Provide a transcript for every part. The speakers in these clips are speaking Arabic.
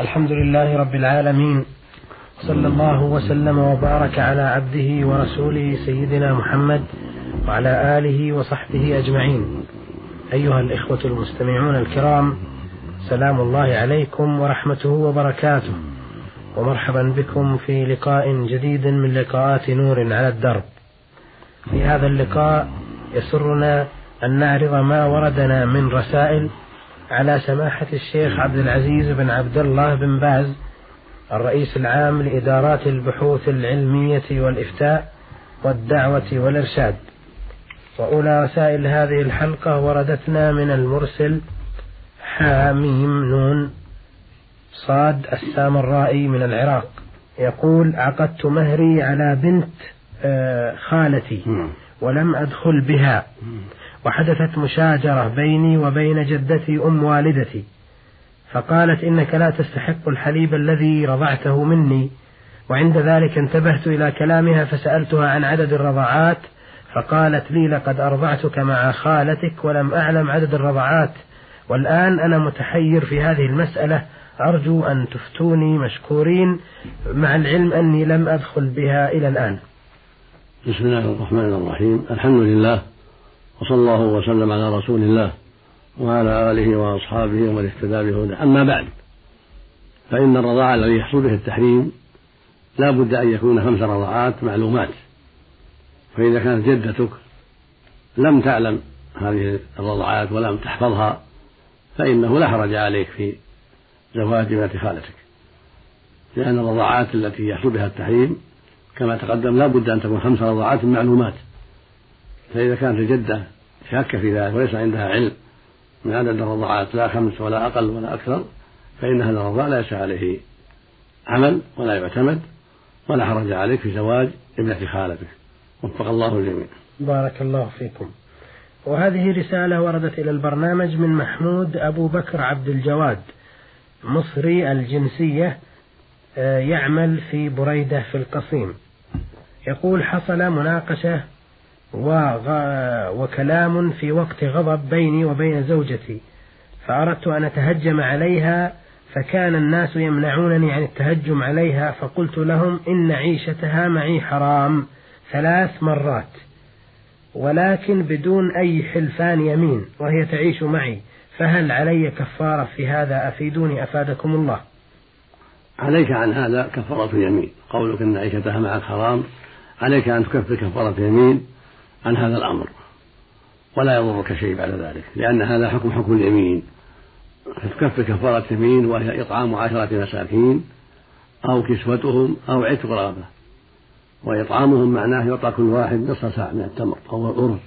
الحمد لله رب العالمين. صلى الله وسلم وبارك على عبده ورسوله سيدنا محمد وعلى آله وصحبه أجمعين. أيها الإخوة المستمعون الكرام سلام الله عليكم ورحمته وبركاته. ومرحبا بكم في لقاء جديد من لقاءات نور على الدرب. في هذا اللقاء يسرنا أن نعرض ما وردنا من رسائل على سماحة الشيخ عبد العزيز بن عبد الله بن باز الرئيس العام لإدارات البحوث العلمية والإفتاء والدعوة والإرشاد. وأولى رسائل هذه الحلقة وردتنا من المرسل حاميم نون صاد السامرائي من العراق. يقول عقدت مهري على بنت آه، خالتي ولم أدخل بها. وحدثت مشاجرة بيني وبين جدتي أم والدتي فقالت إنك لا تستحق الحليب الذي رضعته مني وعند ذلك انتبهت إلى كلامها فسألتها عن عدد الرضعات فقالت لي لقد أرضعتك مع خالتك ولم أعلم عدد الرضعات والآن أنا متحير في هذه المسألة أرجو أن تفتوني مشكورين مع العلم أني لم أدخل بها إلى الآن. بسم الله الرحمن الرحيم الحمد لله وصلى الله وسلم على رسول الله وعلى آله وأصحابه ومن اهتدى بهداه. أما بعد فإن الرضاعة الذي يحصل به التحريم لا بد أن يكون خمس رضاعات معلومات. فإذا كانت جدتك لم تعلم هذه الرضاعات ولم تحفظها فإنه لا حرج عليك في زواج بنت خالتك. لأن الرضاعات التي يحصل بها التحريم كما تقدم لا بد أن تكون خمس رضاعات معلومات. فإذا كانت الجدة شاكة في ذلك وليس عندها علم من عدد الرضاعات لا خمس ولا أقل ولا أكثر فإن هذا الرضاع ليس عليه عمل ولا يعتمد ولا حرج عليك في زواج ابنة خالتك. وفق الله الجميع. بارك الله فيكم. وهذه رسالة وردت إلى البرنامج من محمود أبو بكر عبد الجواد مصري الجنسية آه، يعمل في بريدة في القصيم. يقول حصل مناقشة وكلام في وقت غضب بيني وبين زوجتي فأردت أن أتهجم عليها فكان الناس يمنعونني عن التهجم عليها فقلت لهم إن عيشتها معي حرام ثلاث مرات ولكن بدون أي حلفان يمين وهي تعيش معي فهل علي كفارة في هذا؟ أفيدوني أفادكم الله. عليك عن هذا كفارة يمين قولك إن عيشتها معك حرام عليك أن تكفر كفارة يمين عن هذا الأمر. ولا يضرك شيء بعد ذلك لأن هذا حكم حكم اليمين. فتكفر كفارة يمين وهي إطعام عشرة مساكين أو كسوتهم أو عتق رغبة. وإطعامهم معناه يعطى كل واحد نصف ساعة من التمر أو الأرز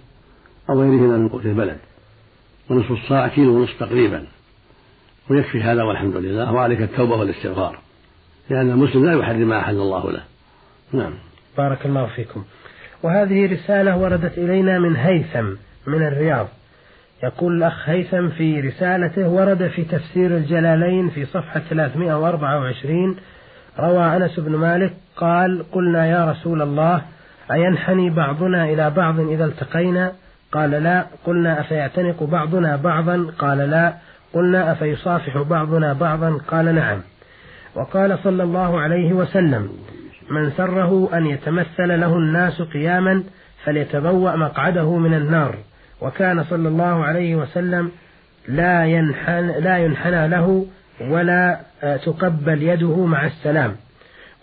أو غيره من قوت البلد. ونصف الصاع كيلو ونصف تقريبا. ويكفي هذا والحمد لله وعليك التوبة والاستغفار. لأن المسلم لا يحرم ما أحل الله له. نعم. بارك الله فيكم. وهذه رسالة وردت إلينا من هيثم من الرياض. يقول الأخ هيثم في رسالته ورد في تفسير الجلالين في صفحة 324 روى أنس بن مالك قال قلنا يا رسول الله أينحني بعضنا إلى بعض إذا التقينا؟ قال لا. قلنا أفيعتنق بعضنا بعضا؟ قال لا. قلنا أفيصافح بعضنا بعضا؟ قال نعم. وقال صلى الله عليه وسلم من سره أن يتمثل له الناس قياما فليتبوأ مقعده من النار. وكان صلى الله عليه وسلم لا ينحن لا ينحنى له ولا آه، تقبل يده مع السلام.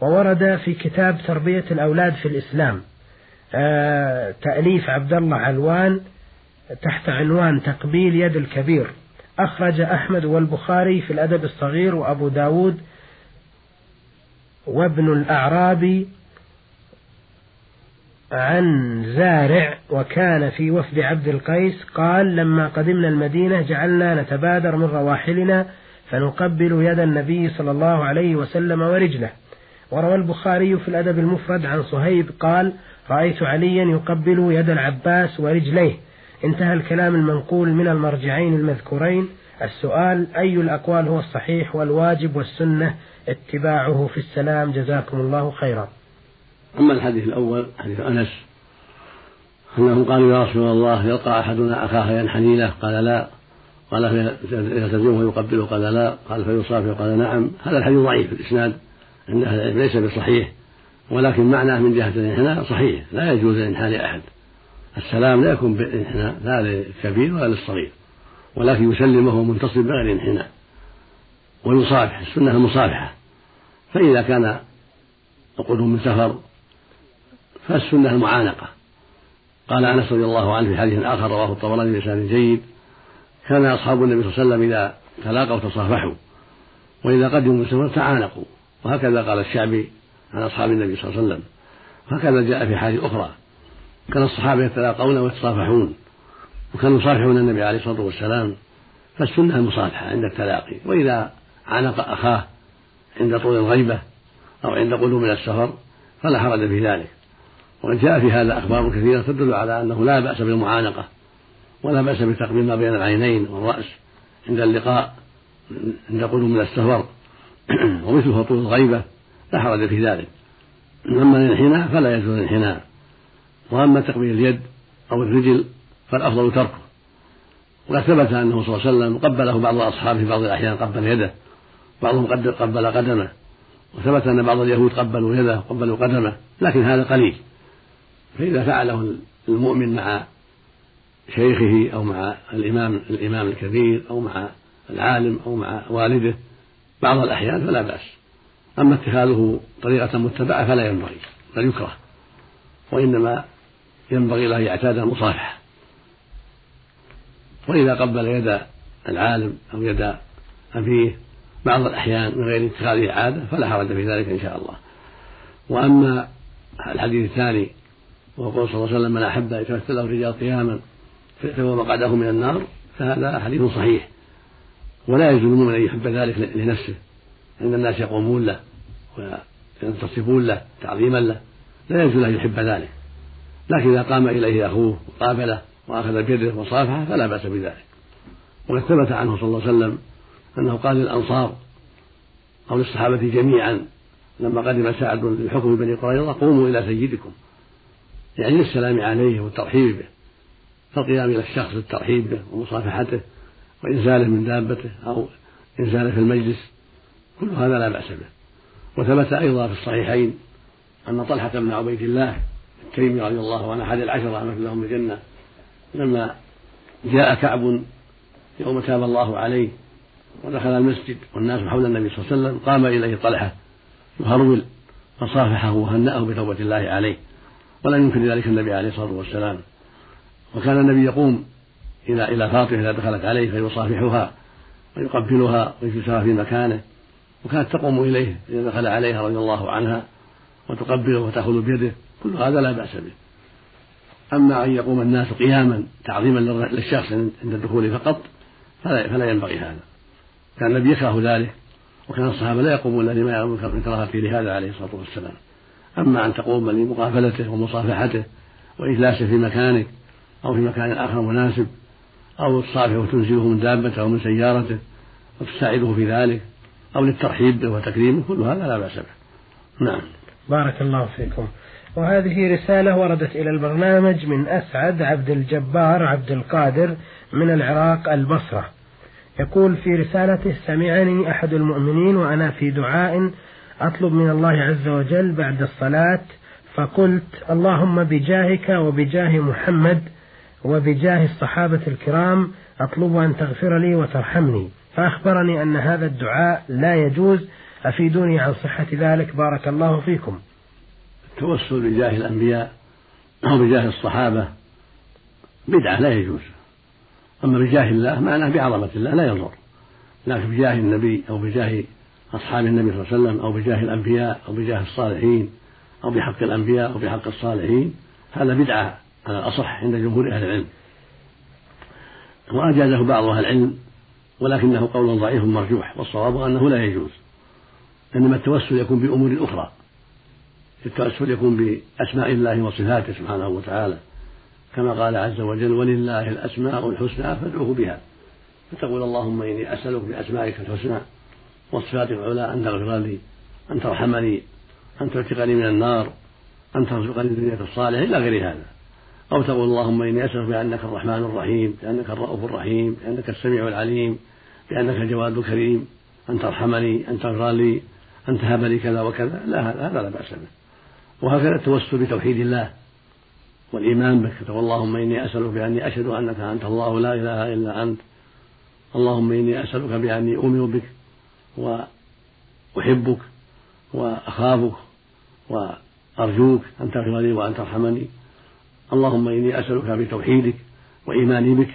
وورد في كتاب تربية الأولاد في الإسلام آه، تأليف عبد الله علوان تحت عنوان تقبيل يد الكبير. أخرج أحمد والبخاري في الأدب الصغير وأبو داود وابن الأعرابي عن زارع وكان في وفد عبد القيس قال لما قدمنا المدينة جعلنا نتبادر من رواحلنا فنقبل يد النبي صلى الله عليه وسلم ورجله وروى البخاري في الأدب المفرد عن صهيب قال رأيت عليا يقبل يد العباس ورجليه انتهى الكلام المنقول من المرجعين المذكورين. السؤال أي الأقوال هو الصحيح والواجب والسنة اتباعه في السلام؟ جزاكم الله خيرا. أما الحديث الأول حديث أنس أنهم قالوا يا رسول الله يلقى أحدنا أخاه ينحني له؟ قال لا. قال فيلتزمه ويقبله؟ قال لا. قال فيصافي؟ قال نعم. هذا الحديث ضعيف الإسناد عند أهل العلم ليس بصحيح. ولكن معناه من جهة الانحناء صحيح. لا يجوز الانحناء لأحد. السلام لا يكون بالانحناء لا للكبير ولا للصغير. ولكن يسلم وهو منتصب بغير انحناء ويصافح السنة المصافحة فإذا كان القدوم من سفر فالسنة المعانقة. قال أنس رضي الله عنه في حديث آخر رواه الطبراني بلسان جيد كان أصحاب النبي صلى الله عليه وسلم إذا تلاقوا تصافحوا وإذا قدموا من سفر تعانقوا. وهكذا قال الشعبي عن أصحاب النبي صلى الله عليه وسلم. هكذا جاء في حديث أخرى كان الصحابة يتلاقون ويتصافحون. وكانوا يصافحون النبي عليه الصلاة والسلام فالسنة المصافحة عند التلاقي. وإذا عانق أخاه عند طول الغيبة أو عند قدوم من السفر فلا حرج في ذلك. وقد جاء في هذا أخبار كثيرة تدل على أنه لا بأس بالمعانقة ولا بأس بتقبيل ما بين العينين والرأس عند اللقاء عند قدوم من السفر. ومثله طول الغيبة لا حرج في ذلك. أما الانحناء فلا يجوز الانحناء. وأما تقبيل اليد أو الرجل فالأفضل تركه. وقد ثبت أنه صلى الله عليه وسلم قبله بعض أصحابه في بعض الأحيان قبل يده بعضهم قبل قدمه. وثبت أن بعض اليهود قبلوا يده وقبلوا قدمه لكن هذا قليل. فإذا فعله المؤمن مع شيخه أو مع الإمام الإمام الكبير أو مع العالم أو مع والده بعض الأحيان فلا بأس. أما اتخاذه طريقة متبعة فلا ينبغي بل يكره. وإنما ينبغي له أن يعتاد المصافحة وإذا قبل يد العالم أو يد أبيه بعض الأحيان من غير اتخاذه عادة فلا حرج في ذلك إن شاء الله. وأما الحديث الثاني وقول صلى الله عليه وسلم من أحب أن يتمثل له الرجال قياما فهو مقعده من النار فهذا حديث صحيح. ولا يجوز للمؤمن أن يحب ذلك لنفسه. عند الناس يقومون له وينتصفون له تعظيما له. لا يجوز أن يحب ذلك. لكن إذا قام إليه أخوه وقابله وأخذ بيده وصافحه فلا بأس بذلك. وقد ثبت عنه صلى الله عليه وسلم أنه قال للأنصار أو للصحابة جميعا لما قدم سعد للحكم بني قريظة قوموا إلى سيدكم. يعني للسلام عليه والترحيب به. فالقيام إلى الشخص للترحيب به ومصافحته وإنزاله من دابته أو إنزاله في المجلس كل هذا لا بأس به. وثبت أيضا في الصحيحين أن طلحة بن عبيد الله التيمي رضي الله عنه أحد العشرة مثل لهم الجنة لما جاء كعب يوم تاب الله عليه ودخل المسجد والناس حول النبي صلى الله عليه وسلم قام إليه طلحة يهرول فصافحه وهنأه بتوبة الله عليه ولم ينكر ذلك النبي عليه الصلاة والسلام. وكان النبي يقوم إلى إلى فاطمة إذا دخلت عليه فيصافحها ويقبلها ويجلسها في مكانه وكانت تقوم إليه إذا دخل عليها رضي الله عنها وتقبله وتأخذ بيده كل هذا لا بأس به. أما أن يقوم الناس قياما تعظيما للشخص عند الدخول فقط فلا, فلا ينبغي هذا. كان النبي يكره ذلك وكان الصحابة لا يقومون لما يرون من كراهته لهذا عليه الصلاة والسلام. أما أن تقوم لمقابلته ومصافحته وإجلاسه في مكانك أو في مكان آخر مناسب أو تصافح وتنزله من دابته أو من سيارته وتساعده في ذلك أو للترحيب به وتكريمه كل هذا لا بأس به. نعم. بارك الله فيكم. وهذه رسالة وردت إلى البرنامج من أسعد عبد الجبار عبد القادر من العراق البصرة. يقول في رسالته سمعني أحد المؤمنين وأنا في دعاء أطلب من الله عز وجل بعد الصلاة فقلت اللهم بجاهك وبجاه محمد وبجاه الصحابة الكرام أطلب أن تغفر لي وترحمني. فأخبرني أن هذا الدعاء لا يجوز أفيدوني عن صحة ذلك بارك الله فيكم. التوسل بجاه الأنبياء أو بجاه الصحابة بدعة لا يجوز. أما بجاه الله معناه بعظمة الله لا يضر. لكن بجاه النبي أو بجاه أصحاب النبي صلى الله عليه وسلم أو بجاه الأنبياء أو بجاه الصالحين أو بحق الأنبياء أو بحق الصالحين هذا بدعة على الأصح عند جمهور أهل العلم. وأجازه بعض أهل العلم ولكنه قول ضعيف مرجوح والصواب أنه لا يجوز. إنما التوسل يكون بأمور أخرى. التوسل يكون بأسماء الله وصفاته سبحانه وتعالى. كما قال عز وجل ولله الأسماء الحسنى فادعوه بها. فتقول اللهم إني أسألك بأسمائك الحسنى وصفاتك العلى أن تغفر لي أن ترحمني أن تعتقني من النار أن ترزقني الدنيا الصالحة إلى غير هذا. أو تقول اللهم إني أسألك بأنك الرحمن الرحيم بأنك الرؤوف الرحيم بأنك السميع العليم بأنك الجواد الكريم أن ترحمني أن تغفر لي أن تهب لي كذا وكذا. لا هذا لا بأس به. وهكذا التوسل بتوحيد الله والإيمان بك. اللهم إني أسألك بأني أشهد أنك أنت الله لا إله إلا أنت. اللهم إني أسألك بأني أؤمن بك وأحبك وأخافك وأرجوك. أن تغفر لي وأن ترحمني اللهم إني أسألك بتوحيدك وإيماني بك.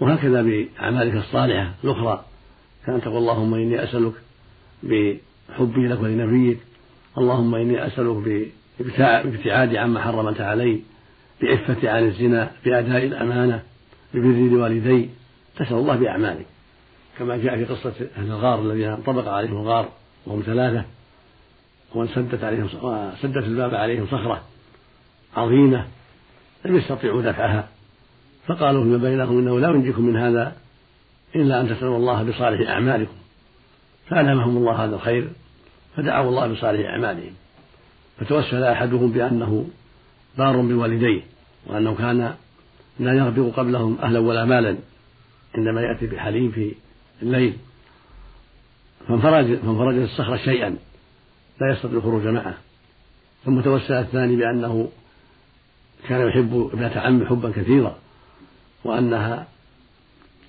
وهكذا بأعمالك الصالحة الأخرى. كان تقول اللهم إني أسألك بحبي لك ولنبيك. اللهم إني أسألك بابتعادي عما حرمت علي بعفة عن الزنا بأداء الأمانة ببر الوالدين. تسأل الله بأعمالك كما جاء في قصة أهل الغار الذين انطبق عليهم الغار وهم ثلاثة وسدت عليهم وسدت الباب عليهم صخرة عظيمة لم يستطيعوا دفعها. فقالوا فيما بينهم إنه لا ينجيكم من هذا إلا أن تسألوا الله بصالح أعمالكم. فألهمهم الله هذا الخير فدعوا الله بصالح أعمالهم. فتوسل أحدهم بأنه بار بوالديه وأنه كان لا يغبر قبلهم أهلا ولا مالا عندما يأتي بحليب في الليل. فانفرج فانفرجت الصخرة شيئا لا يستطيع الخروج معه. ثم توسل الثاني بأنه كان يحب ابنة عمه حبا كثيرا وأنها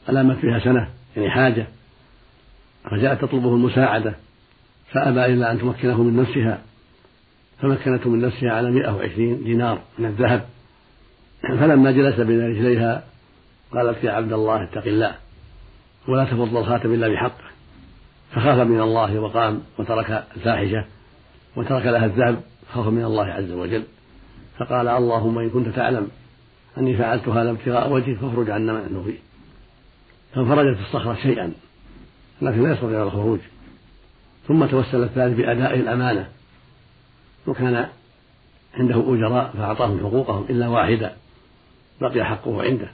ألامت فيها سنة يعني حاجة. فجاءت تطلبه المساعدة فأبى إلا أن تمكنه من نفسها. فمكنته من نفسها على مئة وعشرين دينار من الذهب. فلما جلس بين رجليها قالت يا عبد الله اتق الله ولا تفضل الخاتم إلا بحقه فخاف من الله وقام وترك الفاحشة وترك لها الذهب خوفا من الله عز وجل. فقال اللهم إن كنت تعلم أني فعلت هذا ابتغاء وجهك فاخرج عنا ما نحن فيه فانفرجت الصخرة شيئا لكن لا يستطيع الخروج. ثم توسل الثالث بأداء الأمانة. وكان عنده أجراء فأعطاهم حقوقهم إلا واحدا بقي حقه عنده.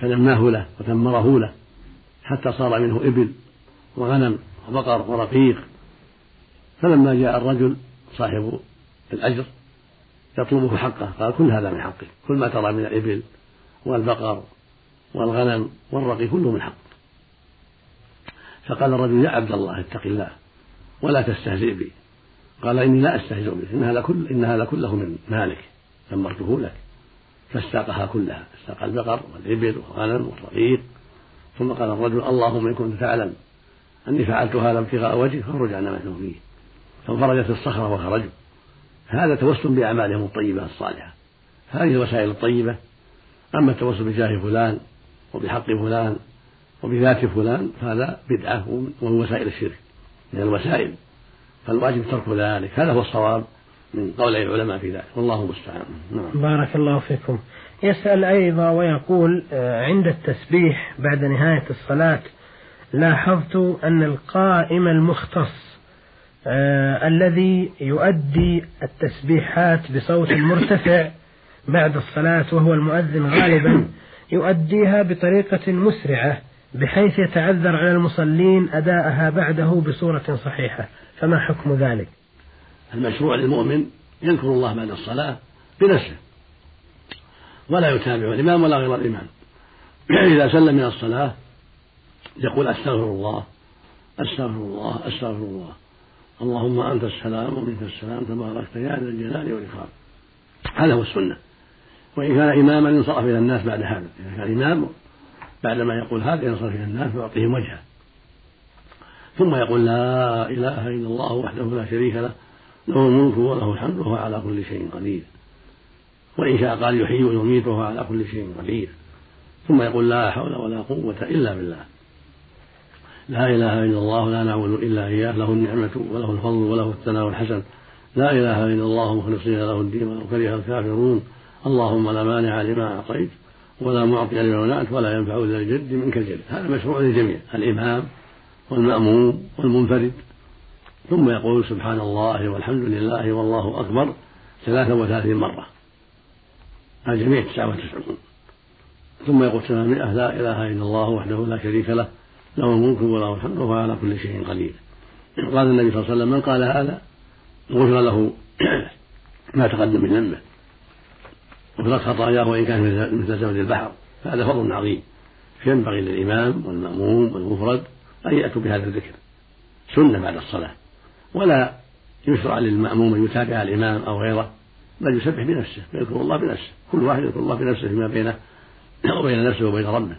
فنماه له وثمره له حتى صار منه إبل وغنم وبقر ورقيق. فلما جاء الرجل صاحب الأجر يطلبه حقه قال كل هذا من حقك كل ما ترى من الإبل والبقر والغنم والرقي كله من حقك. فقال الرجل يا عبد الله اتق الله ولا تستهزئ بي. قال إني لا أستهزئ بك إن هذا كل إن هذا كله من مالك ثمرته لك. فاستاقها كلها استاق البقر والإبل والغنم والرقيق. ثم قال الرجل اللهم إن كنت تعلم أني فعلت هذا ابتغاء وجهك فاخرج عنا ما فيه فانفرجت الصخرة وخرجوا. هذا توسل بأعمالهم الطيبة الصالحة. هذه الوسائل الطيبة. أما التوسل بجاه فلان وبحق فلان وبذات فلان فهذا بدعة ومن وسائل الشرك. من الوسائل. فالواجب ترك ذلك. هذا هو الصواب من قول العلماء في ذلك. والله المستعان. نعم. بارك الله فيكم. يسأل أيضا ويقول آه، عند التسبيح بعد نهاية الصلاة لاحظت أن القائم المختص آه الذي يؤدي التسبيحات بصوت مرتفع بعد الصلاة وهو المؤذن غالبا يؤديها بطريقة مسرعة بحيث يتعذر على المصلين أداءها بعده بصورة صحيحة. فما حكم ذلك؟ المشروع للمؤمن يذكر الله بعد الصلاة بنفسه ولا يتابع الإمام ولا غير الإمام. إذا سلم من الصلاة يقول أستغفر الله أستغفر الله أستغفر الله. اللهم أنت السلام ومنك السلام تباركت يا ذا الجلال والإكرام. هذا هو السنة. وإن كان إماما ينصرف إلى الناس بعد هذا إذا كان إمام بعدما يقول هذا ينصرف إلى الناس ويعطيهم وجهه. ثم يقول لا إله إلا الله وحده لا شريك له له الملك وله الحمد وهو على كل شيء قدير. وإن شاء قال يحيي ويميت وهو على كل شيء قدير. ثم يقول لا حول ولا قوة إلا بالله. لا إله إلا الله لا نعبد إلا إياه له النعمة وله الفضل وله الثناء الحسن. لا إله إلا الله مخلصين له الدين ولو كره الكافرون. اللهم لا مانع لما أعطيت ولا معطي لما منعت ولا ينفع ذا الجد منك الجد. هذا مشروع للجميع. الإمام والمأموم والمنفرد. ثم يقول سبحان الله والحمد لله والله أكبر ثلاثة وثلاثين مرة. الجميع تسعة وتسعون. ثم يقول ثمانمائة لا إله إلا الله وحده لا شريك له له الملك وله الحمد وهو على كل شيء قدير. قال النبي صلى الله عليه وسلم من قال هذا غفر له ما تقدم من ذنبه. وفي خطاياه وإن كان مثل زمن البحر. فهذا فضل عظيم. فينبغي للإمام والمأموم والمفرد أن يأتوا بهذا الذكر. سنة بعد الصلاة. ولا يشرع للمأموم أن يتابع الإمام أو غيره بل يسبح بنفسه ويذكر الله بنفسه. كل واحد يذكر الله بنفسه فيما بينه وبين نفسه وبين ربه.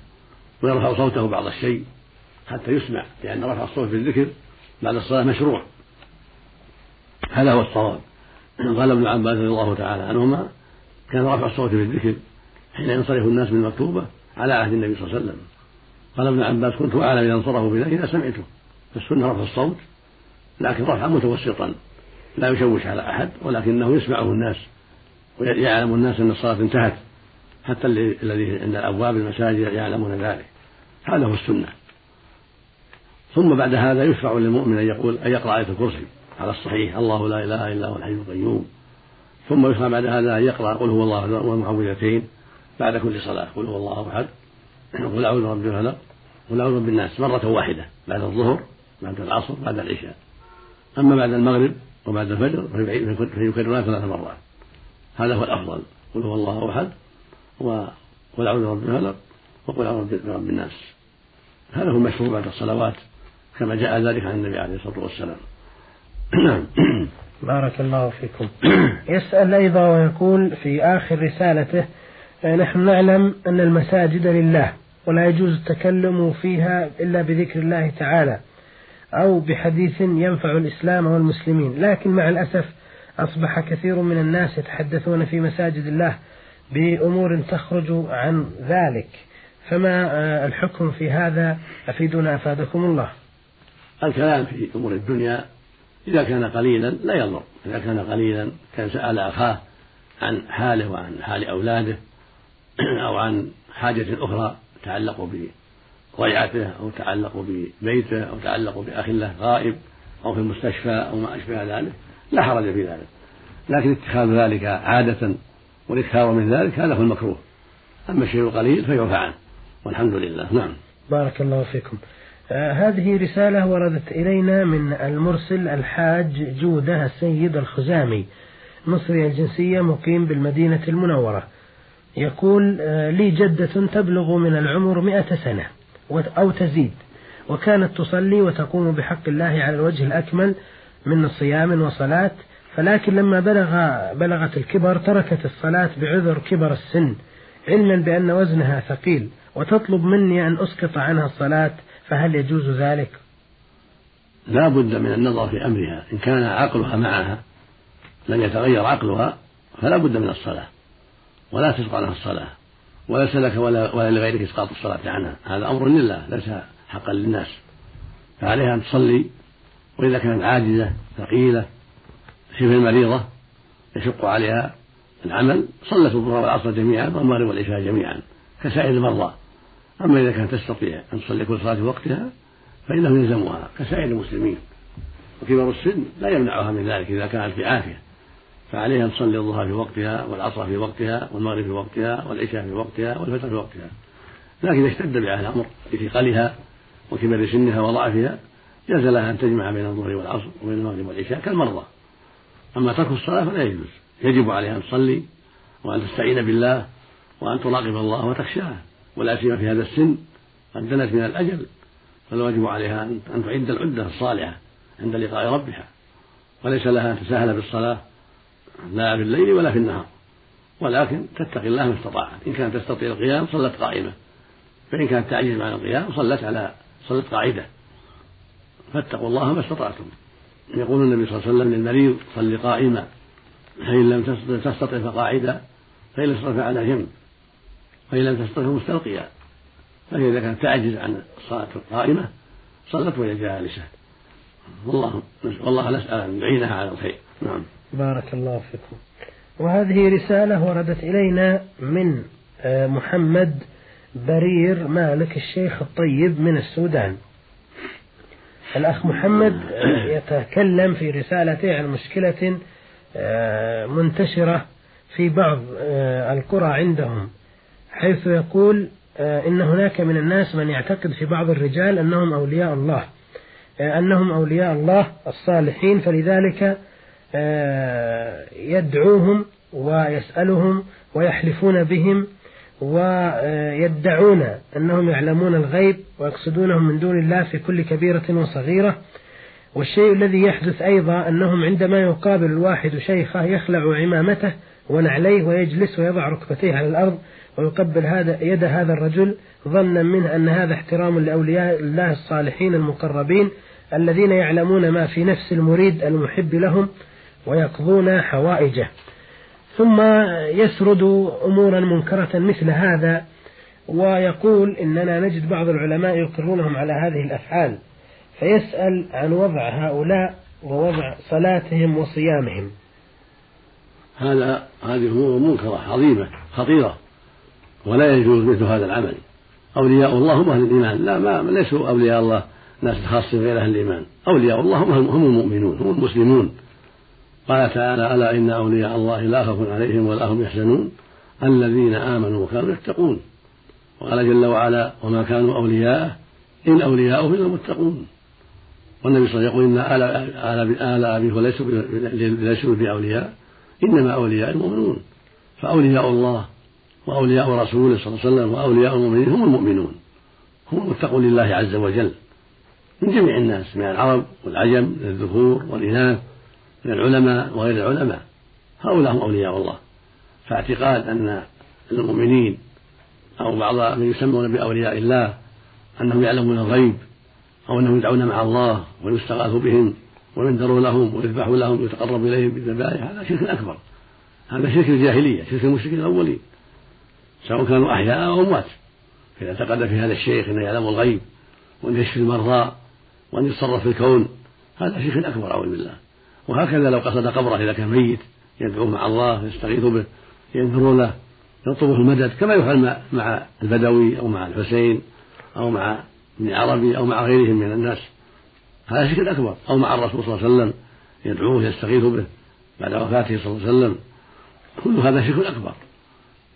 ويرفع صوته بعض الشيء حتى يسمع لأن رفع الصوت بالذكر بعد الصلاة مشروع. هذا هو الصواب. قال ابن عباس رضي الله تعالى عنهما كان رفع الصوت بالذكر حين ينصرف الناس بالمكتوبة على عهد النبي صلى الله عليه وسلم. قال ابن عباس كنت أعلم إذا انصرفوا بذلك إذا سمعته. فالسنة رفع الصوت لكن رفعا متوسطا. لا يشوش على أحد ولكنه يسمعه الناس ويعلم الناس أن الصلاة انتهت. حتى الذي عند أبواب المساجد يعلمون ذلك. هذا هو السنة. ثم بعد هذا يشرع للمؤمن أن يقول أن يقرأ آية الكرسي. على الصحيح. الله لا إله إلا هو الحي القيوم. ثم يشرع بعد هذا أن يقرأ قل هو الله والمعوذتين بعد كل صلاة. قل هو الله أحد. قل أعوذ برب الفلق قل أعوذ برب الناس مرة واحدة بعد الظهر بعد العصر بعد العشاء. أما بعد المغرب وبعد الفجر فيكررها ثلاث مرات. هذا هو الأفضل. قل هو الله أحد وقل أعوذ برب الفلق وقل أعوذ برب الناس. هذا هو المشروع بعد الصلوات كما جاء ذلك عن النبي عليه الصلاة والسلام. بارك الله فيكم. يسأل أيضا ويقول في آخر رسالته نحن نعلم أن المساجد لله ولا يجوز التكلم فيها إلا بذكر الله تعالى أو بحديث ينفع الإسلام والمسلمين. لكن مع الأسف أصبح كثير من الناس يتحدثون في مساجد الله بأمور تخرج عن ذلك. فما آه، الحكم في هذا؟ أفيدنا أفادكم الله. الكلام في أمور الدنيا إذا كان قليلا لا يضر. إذا كان قليلا كان سأل أخاه عن حاله وعن حال أولاده أو عن حاجة أخرى تعلق بضيعته أو تعلق ببيته أو تعلق بأخ له غائب أو في المستشفى أو ما أشبه ذلك لا حرج في ذلك. لكن اتخاذ ذلك عادة والإكثار من ذلك هذا هو المكروه. أما الشيء القليل فيعفى عنه. والحمد لله. نعم. بارك الله فيكم. آه هذه رسالة وردت إلينا من المرسل الحاج جودة السيد الخزامي مصري الجنسية مقيم بالمدينة المنورة. يقول آه لي جدة تبلغ من العمر مئة سنة أو تزيد وكانت تصلي وتقوم بحق الله على الوجه الأكمل من صيام وصلاة فلكن لما بلغ بلغت الكبر تركت الصلاة بعذر كبر السن علما بأن وزنها ثقيل وتطلب مني أن أسقط عنها الصلاة فهل يجوز ذلك؟ لا بد من النظر في أمرها إن كان عقلها معها لم يتغير عقلها فلا بد من الصلاة ولا تسقط عنها الصلاة. وليس لك ولا, ولا لغيرك إسقاط الصلاة عنها. هذا أمر لله ليس حقا للناس. فعليها أن تصلي وإذا كانت عاجزة ثقيلة شبه مريضة يشق عليها العمل صلت الظهر والعصر جميعا والمغرب والعشاء جميعا كسائر المرضى. أما إذا كانت تستطيع أن تصلي كل صلاة في وقتها فإنه يلزمها كسائر المسلمين. وكبر السن لا يمنعها من ذلك إذا كانت في عافية. فعليها أن تصلي الظهر في وقتها والعصر في وقتها والمغرب في وقتها والعشاء في وقتها والفجر في وقتها. لكن إذا اشتد بها الأمر بثقلها وكبر سنها وضعفها جاز لها أن تجمع بين الظهر والعصر وبين المغرب والعشاء كالمرضى. أما ترك الصلاة فلا يجوز. يجب عليها أن تصلي وأن تستعين بالله وأن تراقب الله وتخشاه. ولا سيما في هذا السن قد دنت من الأجل. فالواجب عليها أن تعد العدة الصالحة عند لقاء ربها. وليس لها أن تساهل بالصلاة لا في الليل ولا في النهار. ولكن تتقي الله ما استطاعت. إن كانت تستطيع القيام صلت قائمة. فإن كانت تعجز عن القيام صلت على صلت قاعدة. فاتقوا الله ما استطعتم. يقول النبي صلى الله عليه وسلم للمريض صل قائما. فإن لم تستطع فقاعدا فإن لم تستطع فعلى جنب. فإن لم تستطع مستلقيا فهي إذا كانت تعجز عن الصلاة القائمة صلت وهي جالسة. والله والله نسأل أن يعينها على الخير. نعم. بارك الله فيكم. وهذه رسالة وردت إلينا من آه، محمد برير مالك الشيخ الطيب من السودان. الأخ محمد آه، يتكلم في رسالته عن مشكلة آه، منتشرة في بعض القرى عندهم حيث يقول إن هناك من الناس من يعتقد في بعض الرجال أنهم أولياء الله أنهم أولياء الله الصالحين فلذلك يدعوهم ويسألهم ويحلفون بهم ويدعون أنهم يعلمون الغيب ويقصدونهم من دون الله في كل كبيرة وصغيرة. والشيء الذي يحدث أيضا أنهم عندما يقابل الواحد شيخه يخلع عمامته ونعليه ويجلس ويضع ركبتيه على الأرض ويقبل هذا يد هذا الرجل ظنا منه أن هذا احترام لأولياء الله الصالحين المقربين الذين يعلمون ما في نفس المريد المحب لهم ويقضون حوائجه. ثم يسرد أمورا منكرة مثل هذا ويقول إننا نجد بعض العلماء يقرونهم على هذه الأفعال فيسأل عن وضع هؤلاء ووضع صلاتهم وصيامهم. هذا هذه أمور منكرة عظيمة خطيرة ولا يجوز مثل هذا العمل. أولياء الله هم أهل الإيمان. لا ما ليسوا أولياء الله ناس خاصين غير أهل الإيمان. أولياء الله هم المؤمنون هم المسلمون. قال تعالى ألا إن أولياء الله لا خوف عليهم ولا هم يحزنون؟ الذين آمنوا وكانوا يتقون. وقال جل وعلا وما كانوا أولياءه إن أولياؤه إلا المتقون. والنبي صلى الله عليه وسلم يقول إن آل أبيه ليسوا بأولياء إنما أولياء المؤمنون. فأولياء الله وأولياء رسوله صلى الله عليه وسلم وأولياء المؤمنين هم المؤمنون هم المتقون لله عز وجل من جميع الناس من العرب والعجم من الذكور والإناث. من العلماء وغير العلماء. هؤلاء هم أولياء الله فاعتقاد أن المؤمنين أو بعض من يسمون بأولياء الله أنهم يعلمون الغيب أو أنهم يدعون مع الله ويستغاث بهم وينذر لهم ويذبح لهم ويتقرب إليهم بالذبائح. هذا شرك أكبر. هذا شرك الجاهلية شرك المشركين الأولين. سواء كانوا أحياء أو أموات. فإذا اعتقد في هذا الشيخ أنه يعلم الغيب وأن يشفي المرضى وأن يتصرف في الكون هذا شرك أكبر أعوذ بالله. وهكذا لو قصد قبره إذا كان ميت يدعوه مع الله يستغيث به ينذر له يطلبه المدد كما يفعل مع البدوي أو مع الحسين أو مع ابن عربي أو مع غيرهم من الناس. هذا شرك أكبر أو مع الرسول صلى الله عليه وسلم يدعوه يستغيث به بعد وفاته صلى الله عليه وسلم. كل هذا شرك أكبر.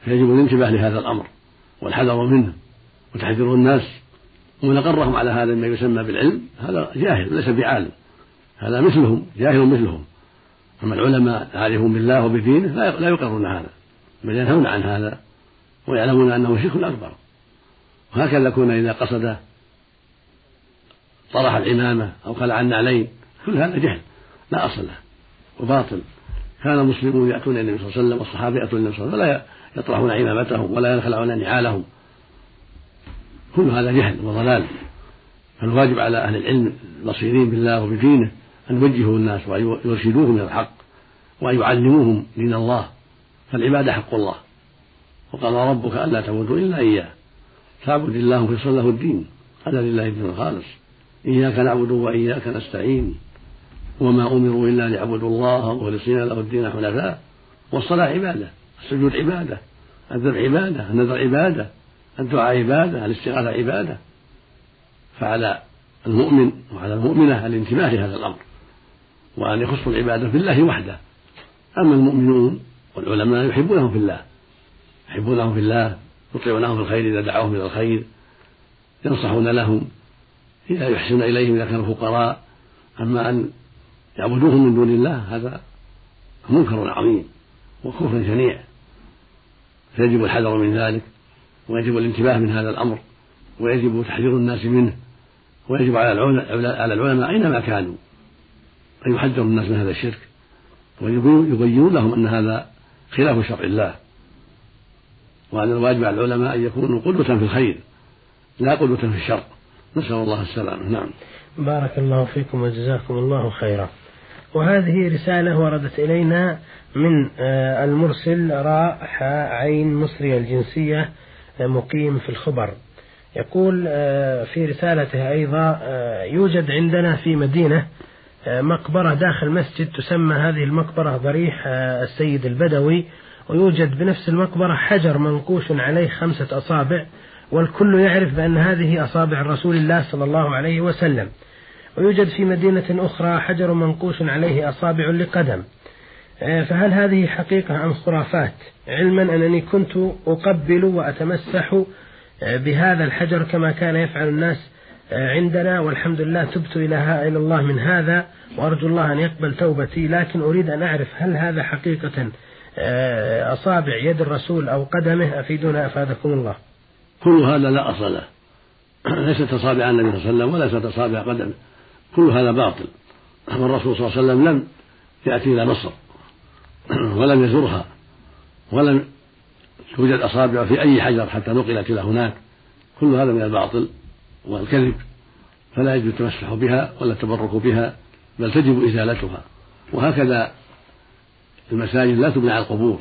فيجب الانتباه لهذا الأمر والحذر منه وتحذير الناس. ومن أقرهم على هذا ما يسمى بالعلم هذا جاهل ليس بعالم. هذا مثلهم جاهل مثلهم. أما العلماء العارفون بالله وبدينه لا يقرون هذا بل ينهون عن هذا ويعلمون أنه شرك أكبر. وهكذا يكون إذا قصد طرح العمامة أو خلع النعلين كل هذا جهل لا أصل له وباطل. كان المسلمون يأتون النبي صلى الله عليه وسلم والصحابة يأتون النبي صلى الله عليه وسلم ولا يطرحون عمامتهم ولا يخلعون نعالهم. كل هذا جهل وضلال. فالواجب على أهل العلم البصيرين بالله وبدينه أن يوجهوا الناس ويرشدوهم إلى الحق وأن يعلموهم دين الله فالعبادة حق الله. وقال ربك ألا تعبدوا إلا إياه. فاعبد الله مخلصا له الدين. هذا لله الدين الخالص. إياك نعبد وإياك نستعين. وما أمروا إلا ليعبدوا الله مخلصين له الدين حنفاء. والصلاة عبادة. السجود عبادة. الذبح عبادة. النذر عبادة. الدعاء عبادة. الاستغاثة عبادة. فعلى المؤمن وعلى المؤمنة الانتباه لهذا الأمر. وأن يخصوا العبادة بالله وحده. أما المؤمنون والعلماء يحبونهم في الله. يحبونهم في الله يطيعونهم في الخير إذا دعوهم إلى الخير ينصحون لهم إذا يحسن إليهم إذا كانوا فقراء. أما أن يعبدوهم من دون الله هذا منكر عظيم وكفر شنيع. فيجب الحذر من ذلك ويجب الانتباه من هذا الأمر ويجب تحذير الناس منه ويجب على العلماء أينما كانوا. أن يحذروا الناس من هذا الشرك ويبينون لهم أن هذا خلاف شرع الله. وأن الواجب على العلماء أن يكونوا قدوة في الخير لا قدوة في الشر. نسأل الله السلامة. نعم. بارك الله فيكم وجزاكم الله خيرا. وهذه رسالة وردت إلينا من آه، المرسل راء عين مصري الجنسية آه، مقيم في الخبر. يقول آه، في رسالته أيضا يوجد عندنا في مدينة مقبرة داخل مسجد تسمى هذه المقبرة ضريح السيد البدوي ويوجد بنفس المقبرة حجر منقوش عليه خمسة أصابع والكل يعرف بأن هذه أصابع رسول الله صلى الله عليه وسلم. ويوجد في مدينة أخرى حجر منقوش عليه أصابع لقدم. آه، فهل هذه حقيقة أم خرافات؟ علما أنني كنت أقبل وأتمسح آه، بهذا الحجر كما كان يفعل الناس آه، عندنا والحمد لله تبت إلى الله من هذا وأرجو الله أن يقبل توبتي لكن أريد أن أعرف هل هذا حقيقة آه، أصابع يد الرسول أو قدمه؟ أفيدنا أفادكم الله. كل هذا لا أصل له. ليست أصابع النبي صلى الله عليه وسلم وليست أصابع قدمه. كل هذا باطل. والرسول صلى الله عليه وسلم لم يأتي إلى مصر ولم يزرها ولم توجد أصابع في أي حجر حتى نقلت إلى هناك. كل هذا من الباطل. والكذب فلا يجوز التمسح بها ولا التبرك بها بل تجب إزالتها. وهكذا المساجد لا تبنى على القبور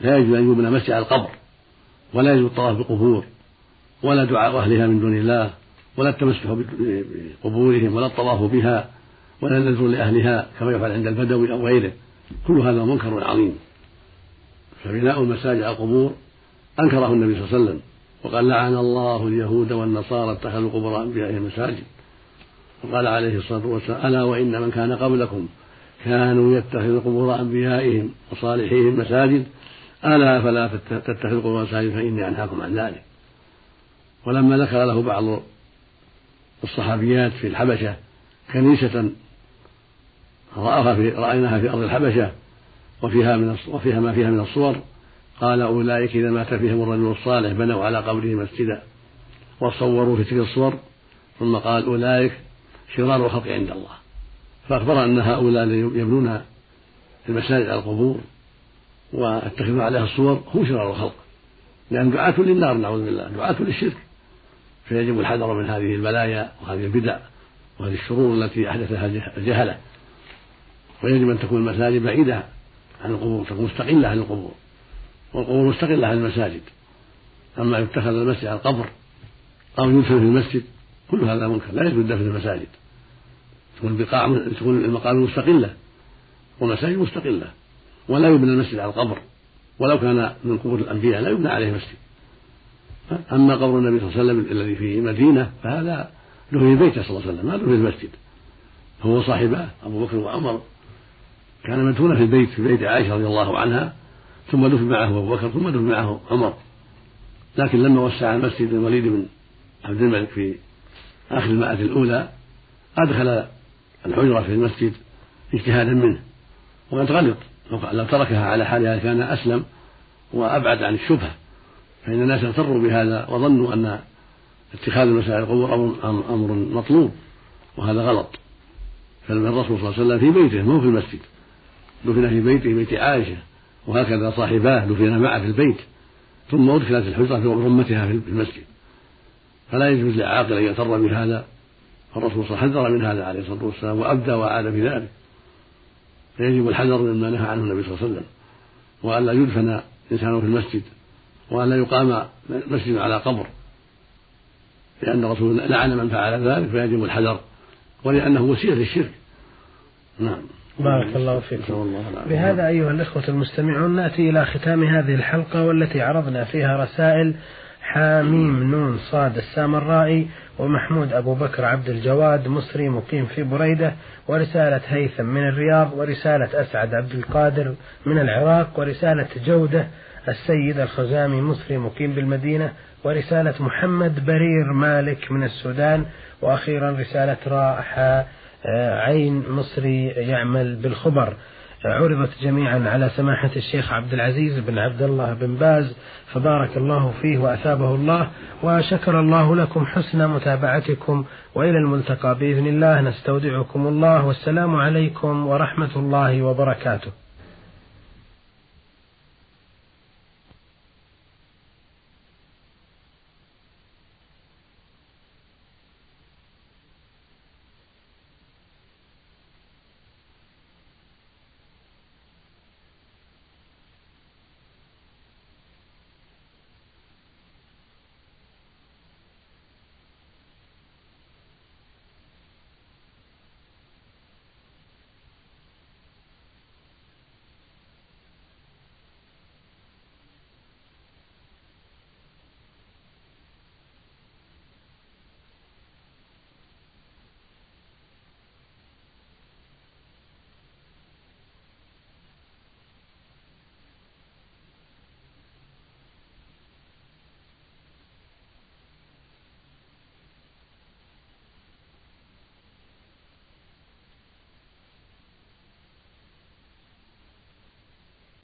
لا يجوز أن يبنى مسجد على القبر ولا يجوز الطواف بالقبور ولا دعاء أهلها من دون الله ولا التمسح بقبورهم ولا الطواف بها ولا النذر لأهلها كما يفعل عند البدوي أو غيره. كل هذا منكر عظيم. فبناء المساجد على القبور أنكره النبي صلى الله عليه وسلم. وقال لعن الله اليهود والنصارى اتخذوا قبور أنبيائهم مساجد. وقال عليه الصلاة والسلام ألا وإن من كان قبلكم كانوا يتخذوا قبور أنبيائهم وصالحيهم مساجد ألا فلا تتخذوا قبور مساجد فإني أنهاكم عن ذلك. ولما ذكر له بعض الصحابيات في الحبشة كنيسة رأها في رأيناها في أرض الحبشة وفيها من وفيها ما فيها من الصور قال أولئك إذا مات فيهم الرجل الصالح بنوا على قبره مسجدا وصوروا في تلك الصور ثم قال أولئك شرار الخلق عند الله. فأخبر أن هؤلاء يبنون المساجد على القبور ويتخذون عليها الصور هم شرار الخلق. لأن دعاة للنار نعوذ بالله دعاة للشرك. فيجب الحذر من هذه البلايا وهذه البدع وهذه الشرور التي أحدثها الجهلة. ويجب أن تكون المساجد بعيدة عن القبور تكون مستقلة عن القبور. والقبور مستقلة عن المساجد. أما يتخذ المسجد على القبر أو يدفن في المسجد كل هذا منكر لا يجوز دفن المساجد. تكون البقاع تكون المقابر مستقلة والمساجد مستقلة ولا يبنى المسجد على القبر ولو كان من قبور الأنبياء لا يبنى عليه مسجد أما قبر النبي صلى الله عليه وسلم الذي في مدينة فهذا له في بيته صلى الله عليه وسلم ما له في المسجد. هو صاحبه أبو بكر وعمر كان مدفونا في البيت في بيت عائشة رضي الله عنها ثم دفن معه أبو بكر ثم دفن معه عمر. لكن لما وسع المسجد الوليد بن عبد الملك في آخر المائة الأولى أدخل الحجرة في المسجد اجتهادا منه وقد غلط لو تركها على حالها كان أسلم وأبعد عن الشبهة فإن الناس اغتروا بهذا وظنوا أن اتخاذ المساجد القبور أمر مطلوب وهذا غلط. فالرسول صلى الله عليه وسلم في بيته مو في المسجد دفن في بيته بيت عائشة. وهكذا صاحباه دفن معه في البيت ثم أدخلت الحجرة في رمتها في المسجد. فلا يجوز للعاقل أن يغتر بهذا فالرسول صلى الله عليه وسلم حذر من هذا عليه الصلاة والسلام وأبدى وعاد في ذلك. فيجب الحذر مما نهى عنه النبي صلى الله عليه وسلم وألا يدفن إنسان في المسجد وألا يقام مسجد على قبر. لأن الرسول لعن من فعل ذلك فيجب الحذر ولأنه وسيلة للشرك. نعم. بارك الله فيكم. بهذا أيها الإخوة المستمعون نأتي إلى ختام هذه الحلقة والتي عرضنا فيها رسائل حاميم نون صاد السامرائي ومحمود أبو بكر عبد الجواد مصري مقيم في بريدة ورسالة هيثم من الرياض ورسالة أسعد عبد القادر من العراق ورسالة جودة السيد الخزامي مصري مقيم بالمدينة ورسالة محمد برير مالك من السودان وأخيرا رسالة رائحة آه، عين مصري يعمل بالخبر. عرضت جميعا على سماحة الشيخ عبد العزيز بن عبد الله بن باز فبارك الله فيه وأثابه الله وشكر الله لكم حسن متابعتكم وإلى الملتقى بإذن الله نستودعكم الله والسلام عليكم ورحمة الله وبركاته.